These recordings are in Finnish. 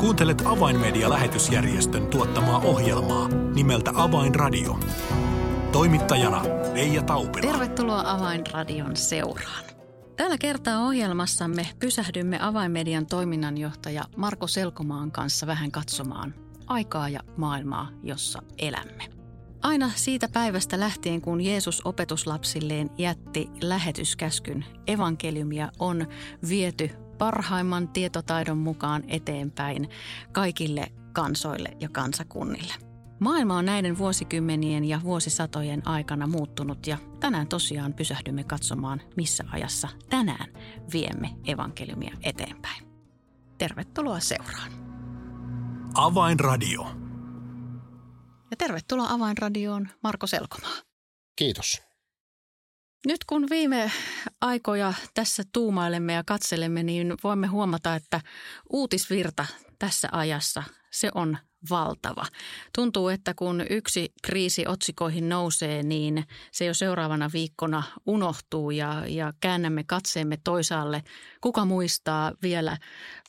Kuuntelet Avainmedia-lähetysjärjestön tuottamaa ohjelmaa nimeltä Avainradio. Toimittajana Leija Taupila. Tervetuloa Avainradion seuraan. Tällä kertaa ohjelmassamme pysähdymme Avainmedian toiminnanjohtaja Marko Selkomaan kanssa vähän katsomaan aikaa ja maailmaa, jossa elämme. Aina siitä päivästä lähtien, kun Jeesus opetuslapsilleen jätti lähetyskäskyn, evankeliumia on viety parhaimman tietotaidon mukaan eteenpäin kaikille kansoille ja kansakunnille. Maailma on näiden vuosikymmenien ja vuosisatojen aikana muuttunut ja tänään tosiaan pysähdymme katsomaan, missä ajassa tänään viemme evankeliumia eteenpäin. Tervetuloa seuraan. Avainradio. Ja tervetuloa Avainradioon Marko Selkomaa. Kiitos. Nyt kun viime aikoja tässä tuumailemme ja katselemme, niin voimme huomata, että uutisvirta tässä ajassa, se on valtava. Tuntuu, että kun yksi kriisi otsikoihin nousee, niin se jo seuraavana viikkona unohtuu ja, ja käännämme katseemme toisaalle. Kuka muistaa vielä,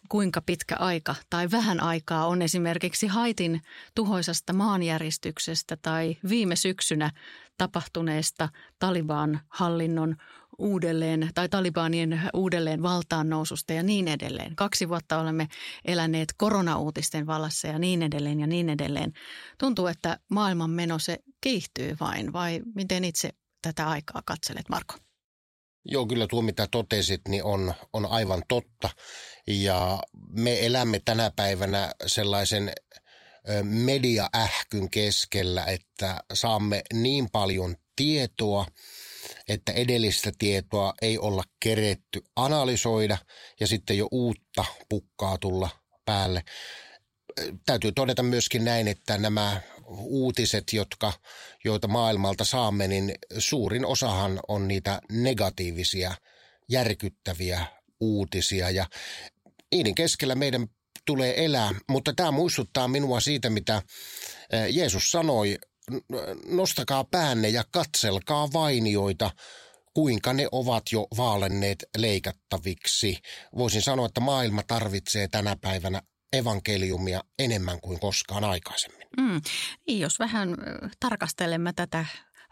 kuinka pitkä aika tai vähän aikaa on esimerkiksi Haitin tuhoisasta maanjäristyksestä tai viime syksynä tapahtuneesta Taliban hallinnon uudelleen tai talibanien uudelleen valtaan noususta ja niin edelleen. Kaksi vuotta olemme eläneet koronauutisten vallassa ja niin edelleen ja niin edelleen. Tuntuu, että maailman meno se kiihtyy vain vai miten itse tätä aikaa katselet, Marko? Joo, kyllä tuo mitä totesit, niin on, on aivan totta. Ja me elämme tänä päivänä sellaisen mediaähkyn keskellä, että saamme niin paljon tietoa – että edellistä tietoa ei olla keretty analysoida ja sitten jo uutta pukkaa tulla päälle. Täytyy todeta myöskin näin, että nämä uutiset, jotka, joita maailmalta saamme, niin suurin osahan on niitä negatiivisia, järkyttäviä uutisia ja niiden keskellä meidän tulee elää, mutta tämä muistuttaa minua siitä, mitä Jeesus sanoi nostakaa päänne ja katselkaa vainioita, kuinka ne ovat jo vaalenneet leikattaviksi. Voisin sanoa, että maailma tarvitsee tänä päivänä evankeliumia enemmän kuin koskaan aikaisemmin. Mm. Niin, jos vähän tarkastelemme tätä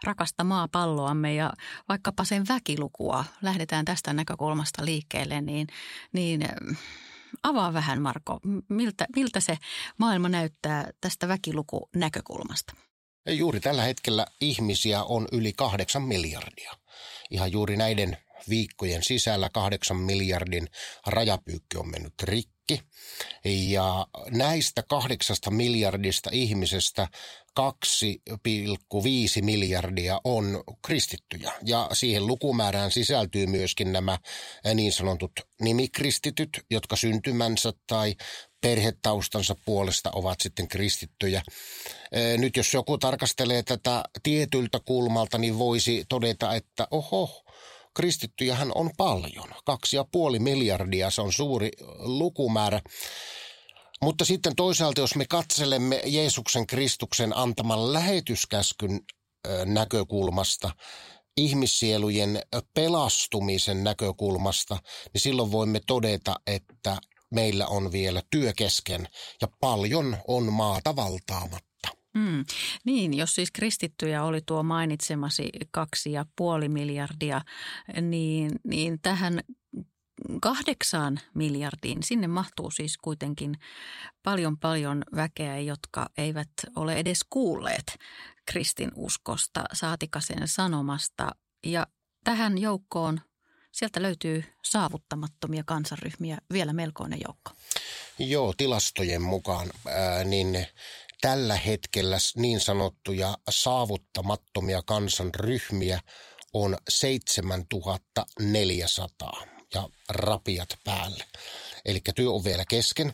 rakasta maapalloamme ja vaikkapa sen väkilukua, lähdetään tästä näkökulmasta liikkeelle, niin, niin avaa vähän Marko, miltä, miltä se maailma näyttää tästä väkilukunäkökulmasta? Juuri tällä hetkellä ihmisiä on yli kahdeksan miljardia. Ihan juuri näiden viikkojen sisällä kahdeksan miljardin rajapyykki on mennyt rikki. Ja näistä kahdeksasta miljardista ihmisestä 2,5 miljardia on kristittyjä. Ja siihen lukumäärään sisältyy myöskin nämä niin sanotut nimikristityt, jotka syntymänsä tai perhetaustansa puolesta ovat sitten kristittyjä. Nyt jos joku tarkastelee tätä tietyltä kulmalta, niin voisi todeta, että oho, kristittyjähän on paljon. Kaksi ja puoli miljardia, se on suuri lukumäärä. Mutta sitten toisaalta, jos me katselemme Jeesuksen Kristuksen antaman lähetyskäskyn näkökulmasta, ihmissielujen pelastumisen näkökulmasta, niin silloin voimme todeta, että meillä on vielä työ kesken ja paljon on maata valtaamatta. Mm, niin, jos siis kristittyjä oli tuo mainitsemasi kaksi ja puoli miljardia, niin, niin tähän kahdeksaan miljardiin, sinne mahtuu siis kuitenkin paljon paljon väkeä, jotka eivät ole edes kuulleet kristinuskosta, saatika sen sanomasta. Ja tähän joukkoon sieltä löytyy saavuttamattomia kansanryhmiä vielä melkoinen joukko. Joo, tilastojen mukaan ää, niin tällä hetkellä niin sanottuja saavuttamattomia kansanryhmiä on 7400 ja rapiat päälle. Eli työ on vielä kesken.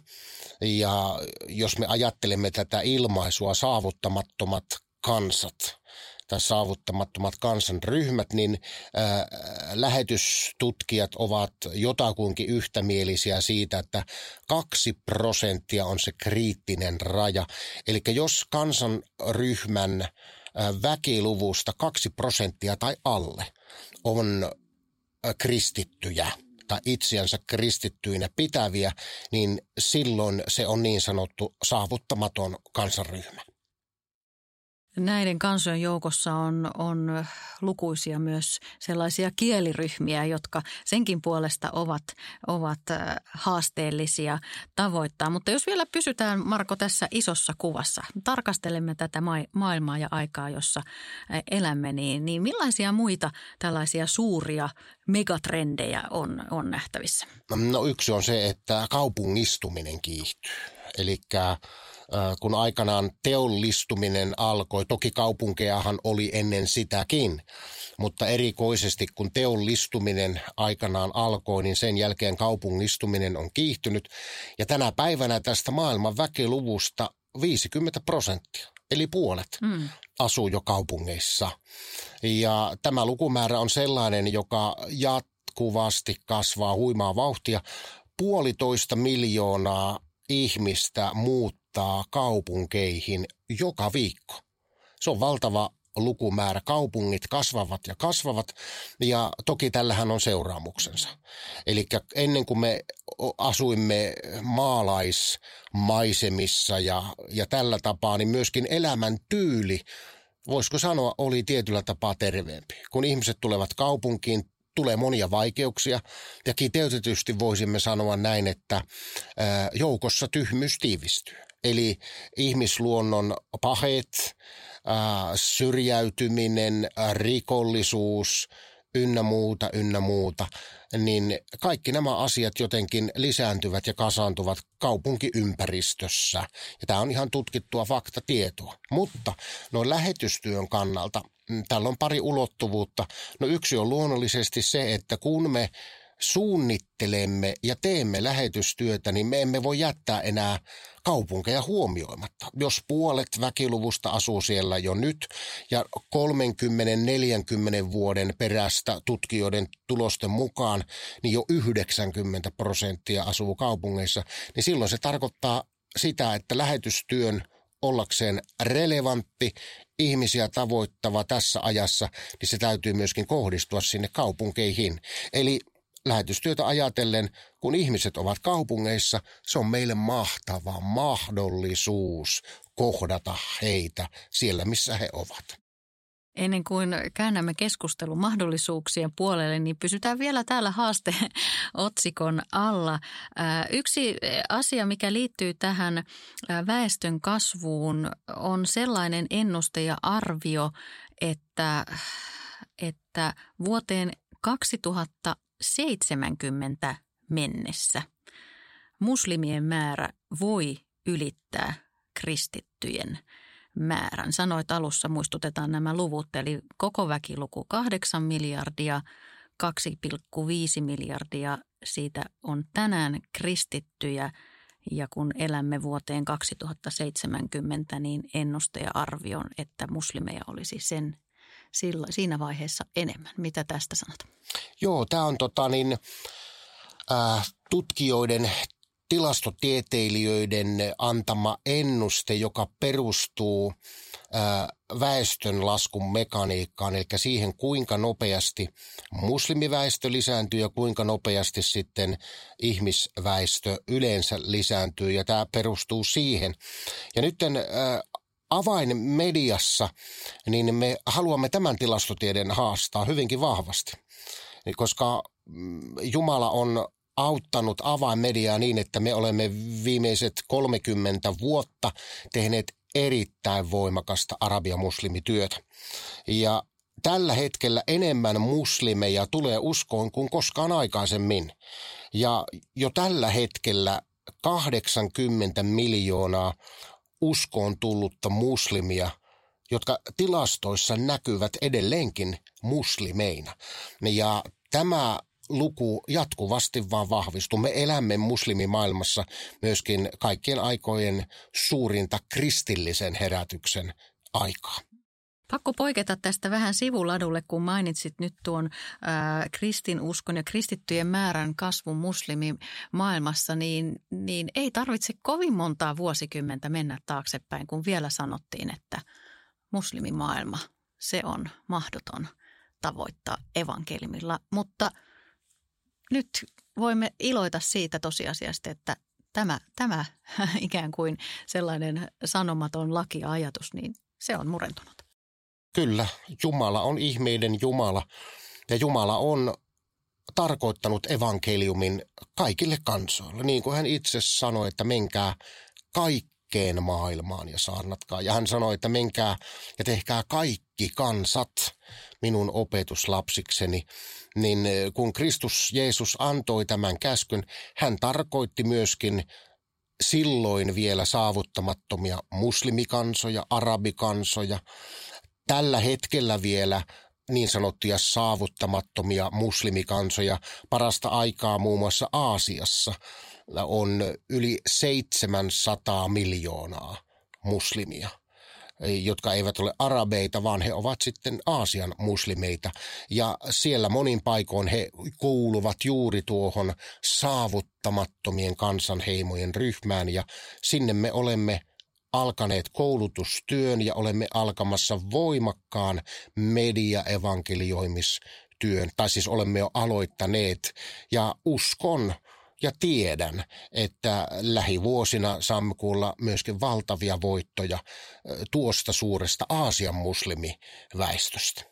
Ja jos me ajattelemme tätä ilmaisua saavuttamattomat kansat – tai saavuttamattomat kansanryhmät, niin ää, lähetystutkijat ovat jotakuinkin yhtämielisiä siitä, että kaksi prosenttia on se kriittinen raja. Eli jos kansanryhmän väkiluvusta kaksi prosenttia tai alle on kristittyjä – tai itseänsä kristittyinä pitäviä, niin silloin se on niin sanottu saavuttamaton kansanryhmä. Näiden kansojen joukossa on, on lukuisia myös sellaisia kieliryhmiä, jotka senkin puolesta ovat, ovat äh, haasteellisia tavoittaa. Mutta jos vielä pysytään, Marko, tässä isossa kuvassa, tarkastelemme tätä maailmaa ja aikaa, jossa äh, elämme, niin, niin millaisia muita tällaisia suuria megatrendejä on, on nähtävissä? No yksi on se, että kaupungistuminen kiihtyy. Eli kun aikanaan teollistuminen alkoi, toki kaupunkejahan oli ennen sitäkin, mutta erikoisesti kun teollistuminen aikanaan alkoi, niin sen jälkeen kaupungistuminen on kiihtynyt. Ja tänä päivänä tästä maailman väkiluvusta 50 prosenttia, eli puolet, mm. asuu jo kaupungeissa. Ja tämä lukumäärä on sellainen, joka jatkuvasti kasvaa huimaa vauhtia. Puolitoista miljoonaa ihmistä muuttaa kaupunkeihin joka viikko. Se on valtava lukumäärä. Kaupungit kasvavat ja kasvavat ja toki tällähän on seuraamuksensa. Eli ennen kuin me asuimme maalaismaisemissa ja, ja tällä tapaa, niin myöskin elämän tyyli voisiko sanoa, oli tietyllä tapaa terveempi. Kun ihmiset tulevat kaupunkiin, tulee monia vaikeuksia ja kiteytetysti voisimme sanoa näin, että joukossa tyhmyys tiivistyy. Eli ihmisluonnon pahet, syrjäytyminen, rikollisuus, ynnä muuta, ynnä muuta, niin kaikki nämä asiat jotenkin lisääntyvät ja kasaantuvat kaupunkiympäristössä. Ja tämä on ihan tutkittua faktatietoa. Mutta noin lähetystyön kannalta mm, tällä on pari ulottuvuutta. No yksi on luonnollisesti se, että kun me suunnittelemme ja teemme lähetystyötä, niin me emme voi jättää enää kaupunkeja huomioimatta. Jos puolet väkiluvusta asuu siellä jo nyt ja 30-40 vuoden perästä tutkijoiden tulosten mukaan, niin jo 90 prosenttia asuu kaupungeissa, niin silloin se tarkoittaa sitä, että lähetystyön ollakseen relevantti, ihmisiä tavoittava tässä ajassa, niin se täytyy myöskin kohdistua sinne kaupunkeihin. Eli lähetystyötä ajatellen, kun ihmiset ovat kaupungeissa, se on meille mahtava mahdollisuus kohdata heitä siellä, missä he ovat. Ennen kuin käännämme keskustelun mahdollisuuksien puolelle, niin pysytään vielä täällä haasteotsikon alla. Yksi asia, mikä liittyy tähän väestön kasvuun, on sellainen ennuste ja arvio, että, että vuoteen 2000 70 mennessä muslimien määrä voi ylittää kristittyjen määrän. Sanoit alussa, muistutetaan nämä luvut, eli koko väkiluku 8 miljardia, 2,5 miljardia siitä on tänään kristittyjä ja kun elämme vuoteen 2070, niin ennuste ja arvion, että muslimeja olisi sen sillä, siinä vaiheessa enemmän. Mitä tästä sanot? Joo, tämä on tota niin, äh, tutkijoiden tilastotieteilijöiden antama ennuste, joka perustuu äh, väestön laskun mekaniikkaan, eli siihen kuinka nopeasti muslimiväestö lisääntyy ja kuinka nopeasti sitten ihmisväestö yleensä lisääntyy, ja tämä perustuu siihen. Ja nyt avainmediassa, niin me haluamme tämän tilastotieden haastaa hyvinkin vahvasti, koska mm, Jumala on auttanut avainmediaa niin, että me olemme viimeiset 30 vuotta tehneet erittäin voimakasta arabia-muslimityötä. Ja tällä hetkellä enemmän muslimeja tulee uskoon kuin koskaan aikaisemmin. Ja jo tällä hetkellä 80 miljoonaa uskoon tullutta muslimia, jotka tilastoissa näkyvät edelleenkin muslimeina. Ja tämä luku jatkuvasti vaan vahvistuu. Me elämme muslimimaailmassa myöskin kaikkien aikojen suurinta kristillisen herätyksen aikaa. Pakko poiketa tästä vähän sivuladulle, kun mainitsit nyt tuon ää, kristinuskon ja kristittyjen määrän kasvun muslimimaailmassa, niin, niin ei tarvitse kovin montaa vuosikymmentä mennä taaksepäin, kun vielä sanottiin, että muslimimaailma, se on mahdoton tavoittaa evankelimilla. Mutta nyt voimme iloita siitä tosiasiasta, että tämä, tämä ikään kuin sellainen sanomaton laki ja ajatus, niin se on murentunut. Kyllä, Jumala on ihmeiden Jumala ja Jumala on tarkoittanut evankeliumin kaikille kansoille. Niin kuin hän itse sanoi, että menkää kaikkeen maailmaan ja saarnatkaa. Ja hän sanoi, että menkää ja tehkää kaikki kansat minun opetuslapsikseni. Niin eh, kun Kristus Jeesus antoi tämän käskyn, hän tarkoitti myöskin silloin vielä saavuttamattomia muslimikansoja, arabikansoja, tällä hetkellä vielä niin sanottuja saavuttamattomia muslimikansoja. Parasta aikaa muun muassa Aasiassa on yli 700 miljoonaa muslimia jotka eivät ole arabeita, vaan he ovat sitten Aasian muslimeita. Ja siellä monin paikoin he kuuluvat juuri tuohon saavuttamattomien kansanheimojen ryhmään ja sinne me olemme – alkaneet koulutustyön ja olemme alkamassa voimakkaan mediaevankelioimistyön, tai siis olemme jo aloittaneet, ja uskon ja tiedän, että lähivuosina saamme kuulla myöskin valtavia voittoja tuosta suuresta Aasian muslimiväestöstä.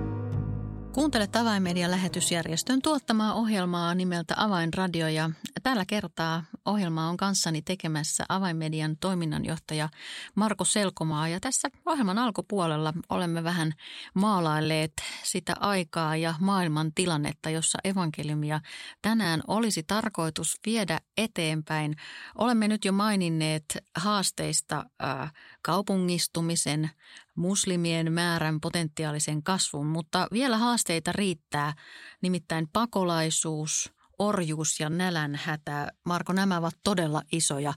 Kuuntelet Avainmedian lähetysjärjestön tuottamaa ohjelmaa nimeltä Avainradio ja tällä kertaa ohjelmaa on kanssani tekemässä Avainmedian toiminnanjohtaja Marko Selkomaa ja tässä ohjelman alkupuolella olemme vähän maalailleet sitä aikaa ja maailman tilannetta, jossa evankeliumia tänään olisi tarkoitus viedä eteenpäin. Olemme nyt jo maininneet haasteista äh, kaupungistumisen, muslimien määrän potentiaalisen kasvun, mutta vielä haasteita riittää, nimittäin pakolaisuus, orjuus ja nälänhätä. Marko, nämä ovat todella isoja,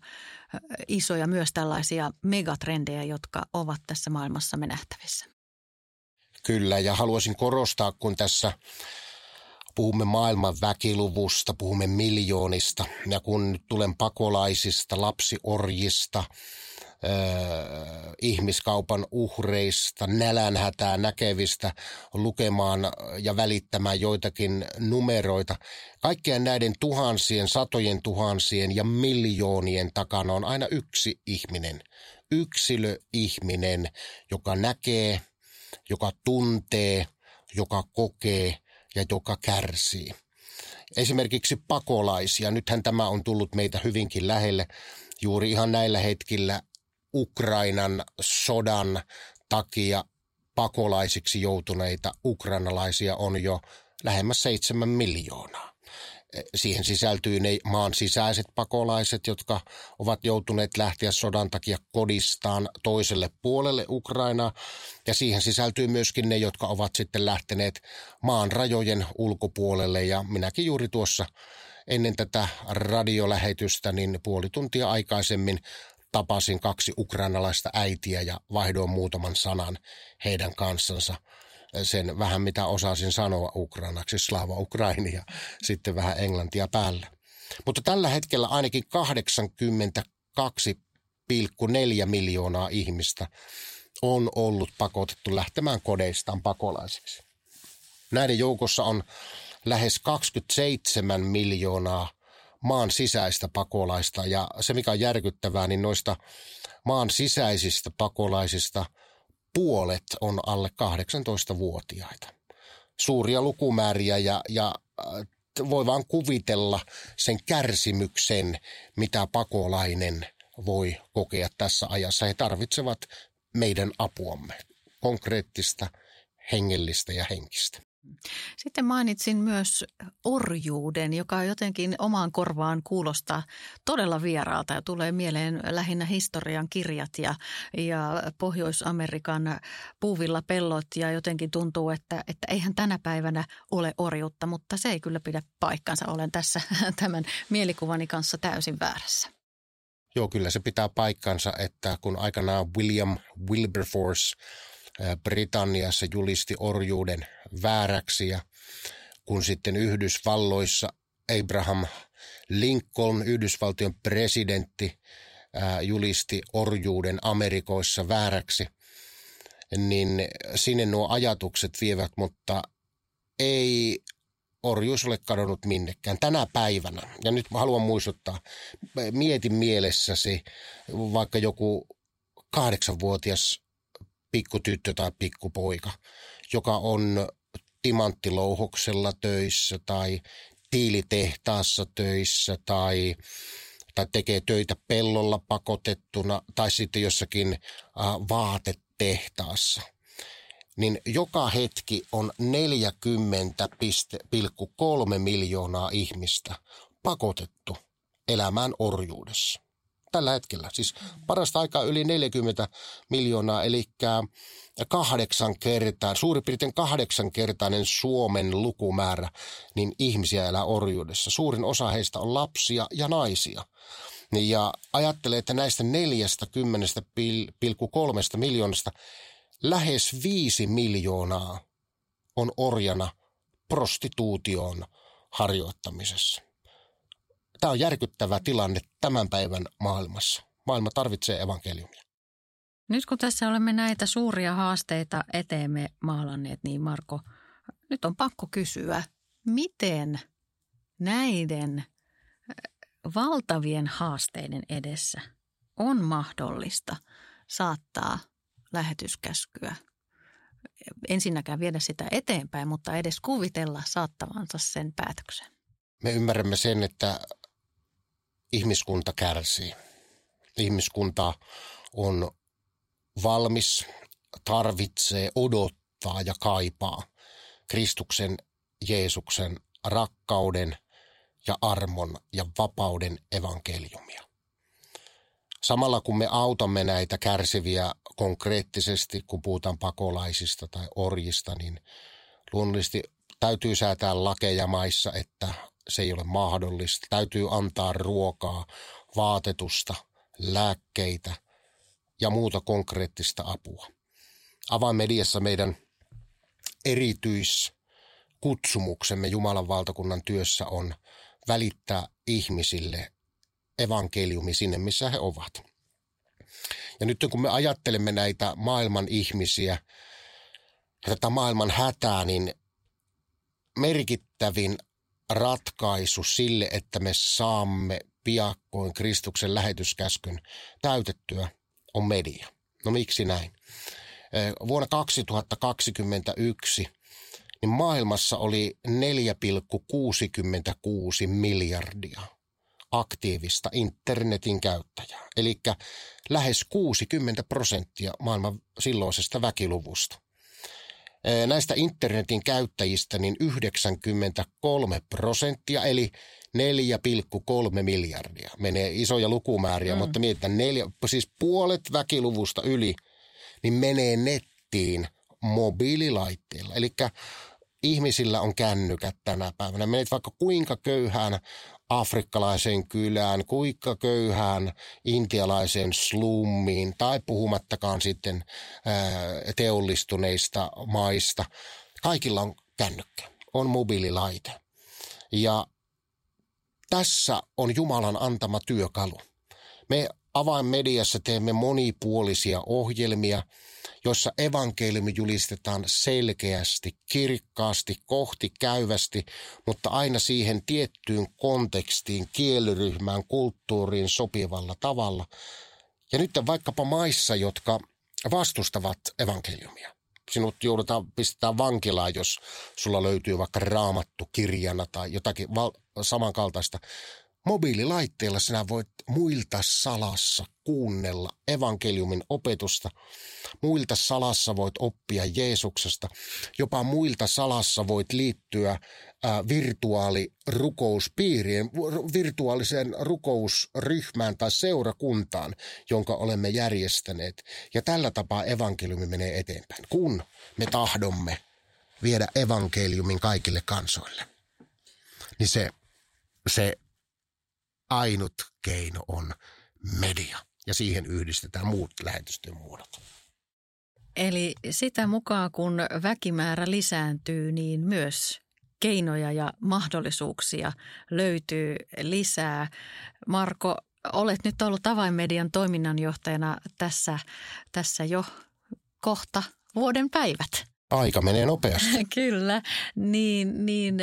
isoja myös tällaisia megatrendejä, jotka ovat tässä maailmassa nähtävissä. Kyllä, ja haluaisin korostaa, kun tässä puhumme maailman väkiluvusta, puhumme miljoonista, ja kun nyt tulen pakolaisista, lapsiorjista – ihmiskaupan uhreista, nälänhätää näkevistä lukemaan ja välittämään joitakin numeroita. Kaikkien näiden tuhansien, satojen tuhansien ja miljoonien takana on aina yksi ihminen, yksilöihminen, joka näkee, joka tuntee, joka kokee ja joka kärsii. Esimerkiksi pakolaisia, nythän tämä on tullut meitä hyvinkin lähelle, juuri ihan näillä hetkillä Ukrainan sodan takia pakolaisiksi joutuneita ukrainalaisia on jo lähemmäs seitsemän miljoonaa. E, siihen sisältyy ne maan sisäiset pakolaiset, jotka ovat joutuneet lähteä sodan takia kodistaan toiselle puolelle Ukrainaa. Ja siihen sisältyy myöskin ne, jotka ovat sitten lähteneet maan rajojen ulkopuolelle. Ja minäkin juuri tuossa ennen tätä radiolähetystä, niin puoli tuntia aikaisemmin tapasin kaksi ukrainalaista äitiä ja vaihdoin muutaman sanan heidän kanssansa sen vähän mitä osasin sanoa ukrainaksi, slava Ukraini ja sitten vähän englantia päällä. Mutta tällä hetkellä ainakin 82,4 miljoonaa ihmistä on ollut pakotettu lähtemään kodeistaan pakolaisiksi. Näiden joukossa on lähes 27 miljoonaa maan sisäistä pakolaista. Ja se, mikä on järkyttävää, niin noista maan sisäisistä pakolaisista puolet on alle 18-vuotiaita. Suuria lukumääriä ja, ja äh, voi vaan kuvitella sen kärsimyksen, mitä pakolainen voi kokea tässä ajassa. He tarvitsevat meidän apuamme, konkreettista, hengellistä ja henkistä. Sitten mainitsin myös orjuuden, joka jotenkin omaan korvaan kuulostaa todella vieraalta ja tulee mieleen lähinnä historian kirjat ja, ja Pohjois-Amerikan puuvilla pellot ja jotenkin tuntuu, että, että eihän tänä päivänä ole orjuutta, mutta se ei kyllä pidä paikkansa. Olen tässä tämän mielikuvani kanssa täysin väärässä. Joo, kyllä se pitää paikkansa, että kun aikanaan William Wilberforce Britanniassa julisti orjuuden vääräksi ja kun sitten Yhdysvalloissa Abraham Lincoln, Yhdysvaltion presidentti, julisti orjuuden Amerikoissa vääräksi, niin sinne nuo ajatukset vievät, mutta ei orjuus ole kadonnut minnekään tänä päivänä. Ja nyt mä haluan muistuttaa, mietin mielessäsi vaikka joku kahdeksanvuotias pikkutyttö tai pikkupoika, joka on timanttilouhoksella töissä tai tiilitehtaassa töissä tai, tai tekee töitä pellolla pakotettuna tai sitten jossakin äh, vaatetehtaassa, niin joka hetki on 40,3 miljoonaa ihmistä pakotettu elämään orjuudessa tällä hetkellä. Siis parasta aikaa yli 40 miljoonaa, eli kahdeksan kertaa, suurin piirtein kahdeksankertainen Suomen lukumäärä, niin ihmisiä elää orjuudessa. Suurin osa heistä on lapsia ja naisia. Ja ajattelee, että näistä 40,3 miljoonasta lähes 5 miljoonaa on orjana prostituution harjoittamisessa. Tämä on järkyttävä tilanne tämän päivän maailmassa. Maailma tarvitsee evankeliumia. Nyt kun tässä olemme näitä suuria haasteita eteemme maalanneet, niin Marko, nyt on pakko kysyä, miten näiden äh, valtavien haasteiden edessä on mahdollista saattaa lähetyskäskyä ensinnäkään viedä sitä eteenpäin, mutta edes kuvitella saattavansa sen päätöksen? Me ymmärrämme sen, että ihmiskunta kärsii. Ihmiskunta on valmis, tarvitsee, odottaa ja kaipaa Kristuksen, Jeesuksen rakkauden ja armon ja vapauden evankeliumia. Samalla kun me autamme näitä kärsiviä konkreettisesti, kun puhutaan pakolaisista tai orjista, niin luonnollisesti täytyy säätää lakeja maissa, että se ei ole mahdollista. Täytyy antaa ruokaa, vaatetusta, lääkkeitä ja muuta konkreettista apua. Avainmediassa meidän erityiskutsumuksemme Jumalan valtakunnan työssä on välittää ihmisille evankeliumi sinne, missä he ovat. Ja nyt kun me ajattelemme näitä maailman ihmisiä, tätä maailman hätää, niin merkittävin ratkaisu sille, että me saamme piakkoin Kristuksen lähetyskäskyn täytettyä, on media. No miksi näin? Vuonna 2021 niin maailmassa oli 4,66 miljardia aktiivista internetin käyttäjää, eli lähes 60 prosenttia maailman silloisesta väkiluvusta näistä internetin käyttäjistä niin 93 prosenttia, eli 4,3 miljardia. Menee isoja lukumääriä, mm. mutta mietitään, neljä, siis puolet väkiluvusta yli, niin menee nettiin mobiililaitteilla. Eli ihmisillä on kännykät tänä päivänä. Menet vaikka kuinka köyhään afrikkalaiseen kylään, kuinka köyhään intialaiseen slummiin tai puhumattakaan sitten teollistuneista maista. Kaikilla on kännykkä, on mobiililaite. Ja tässä on Jumalan antama työkalu. Me avainmediassa teemme monipuolisia ohjelmia – jossa evankeliumi julistetaan selkeästi, kirkkaasti, kohti käyvästi, mutta aina siihen tiettyyn kontekstiin, kieliryhmään, kulttuuriin sopivalla tavalla. Ja nyt vaikkapa maissa, jotka vastustavat evankeliumia. Sinut joudutaan pistetään vankilaan, jos sulla löytyy vaikka raamattu kirjana tai jotakin val- samankaltaista. Mobiililaitteella sinä voit muilta salassa kuunnella evankeliumin opetusta. Muilta salassa voit oppia Jeesuksesta. Jopa muilta salassa voit liittyä äh, virtuaalirukouspiiriin, virtuaaliseen rukousryhmään tai seurakuntaan, jonka olemme järjestäneet. Ja tällä tapaa evankeliumi menee eteenpäin, kun me tahdomme viedä evankeliumin kaikille kansoille. Niin se, se ainut keino on media ja siihen yhdistetään muut lähetystyön muodot. Eli sitä mukaan kun väkimäärä lisääntyy, niin myös keinoja ja mahdollisuuksia löytyy lisää. Marko, olet nyt ollut avainmedian toiminnanjohtajana tässä, tässä jo kohta vuoden päivät. Aika menee nopeasti. Kyllä. Niin, niin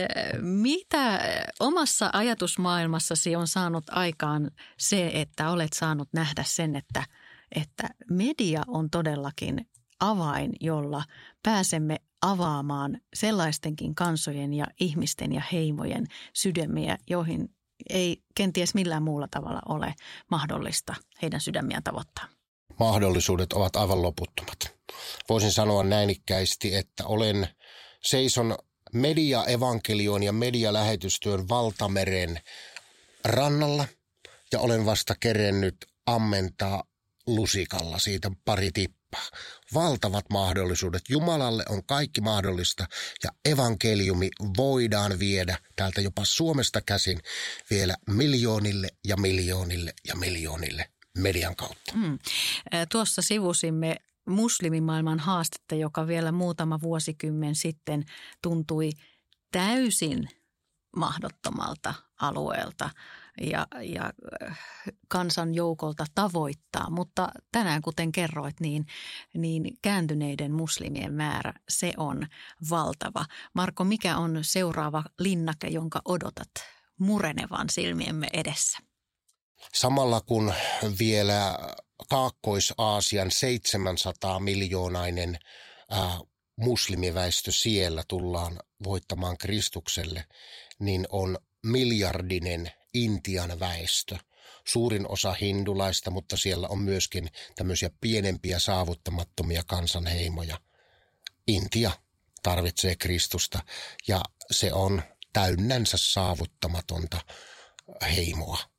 mitä omassa ajatusmaailmassasi on saanut aikaan se, että olet saanut nähdä sen, että, että media on todellakin avain, jolla pääsemme avaamaan sellaistenkin kansojen ja ihmisten ja heimojen sydämiä, joihin ei kenties millään muulla tavalla ole mahdollista heidän sydämiään tavoittaa mahdollisuudet ovat aivan loputtomat. Voisin sanoa näinikkäisesti, että olen seison media-evankelion ja medialähetystyön valtameren rannalla ja olen vasta kerennyt ammentaa lusikalla siitä pari tippaa. Valtavat mahdollisuudet. Jumalalle on kaikki mahdollista ja evankeliumi voidaan viedä täältä jopa Suomesta käsin vielä miljoonille ja miljoonille ja miljoonille median kautta. Mm. Tuossa sivusimme muslimimaailman haastetta, joka vielä muutama vuosikymmen sitten tuntui täysin mahdottomalta alueelta ja, ja kansan joukolta tavoittaa. Mutta tänään, kuten kerroit, niin, niin kääntyneiden muslimien määrä, se on valtava. Marko, mikä on seuraava linnake, jonka odotat murenevan silmiemme edessä? Samalla kun vielä Kaakkois-Aasian 700 miljoonainen ää, muslimiväestö siellä tullaan voittamaan Kristukselle, niin on miljardinen Intian väestö. Suurin osa hindulaista, mutta siellä on myöskin tämmöisiä pienempiä saavuttamattomia kansanheimoja. Intia tarvitsee Kristusta ja se on täynnänsä saavuttamatonta heimoa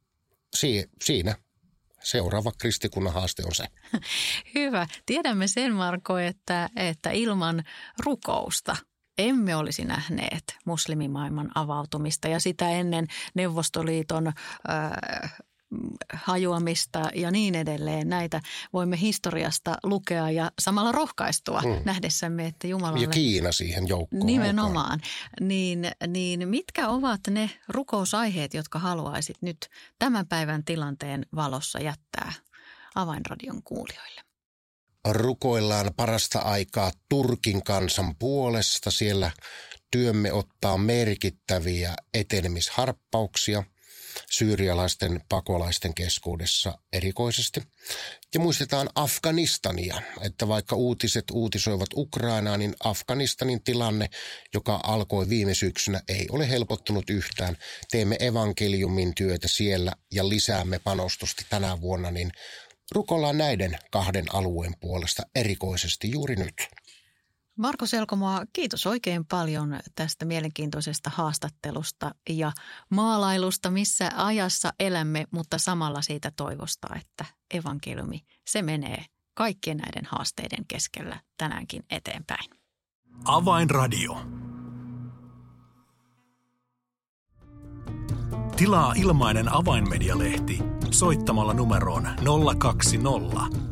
si- siinä seuraava kristikunnan haaste on se. Hyvä. Tiedämme sen, Marko, että, että ilman rukousta emme olisi nähneet muslimimaailman avautumista ja sitä ennen Neuvostoliiton äh, hajoamista ja niin edelleen. Näitä voimme historiasta lukea ja samalla rohkaistua mm. nähdessämme, että Jumala Ja Kiina siihen joukkoon. Nimenomaan. Niin, niin mitkä ovat ne rukousaiheet, jotka haluaisit nyt tämän päivän tilanteen valossa jättää avainradion kuulijoille? Rukoillaan parasta aikaa Turkin kansan puolesta. Siellä työmme ottaa merkittäviä etenemisharppauksia – syyrialaisten pakolaisten keskuudessa erikoisesti. Ja muistetaan Afganistania, että vaikka uutiset uutisoivat Ukrainaa, niin Afganistanin tilanne, joka alkoi viime syksynä, ei ole helpottunut yhtään. Teemme evankeliumin työtä siellä ja lisäämme panostusta tänä vuonna, niin rukollaan näiden kahden alueen puolesta erikoisesti juuri nyt. Marko Selkomaa, kiitos oikein paljon tästä mielenkiintoisesta haastattelusta ja maalailusta, missä ajassa elämme, mutta samalla siitä toivosta, että evankeliumi, se menee kaikkien näiden haasteiden keskellä tänäänkin eteenpäin. Avainradio. Tilaa ilmainen avainmedialehti soittamalla numeroon 020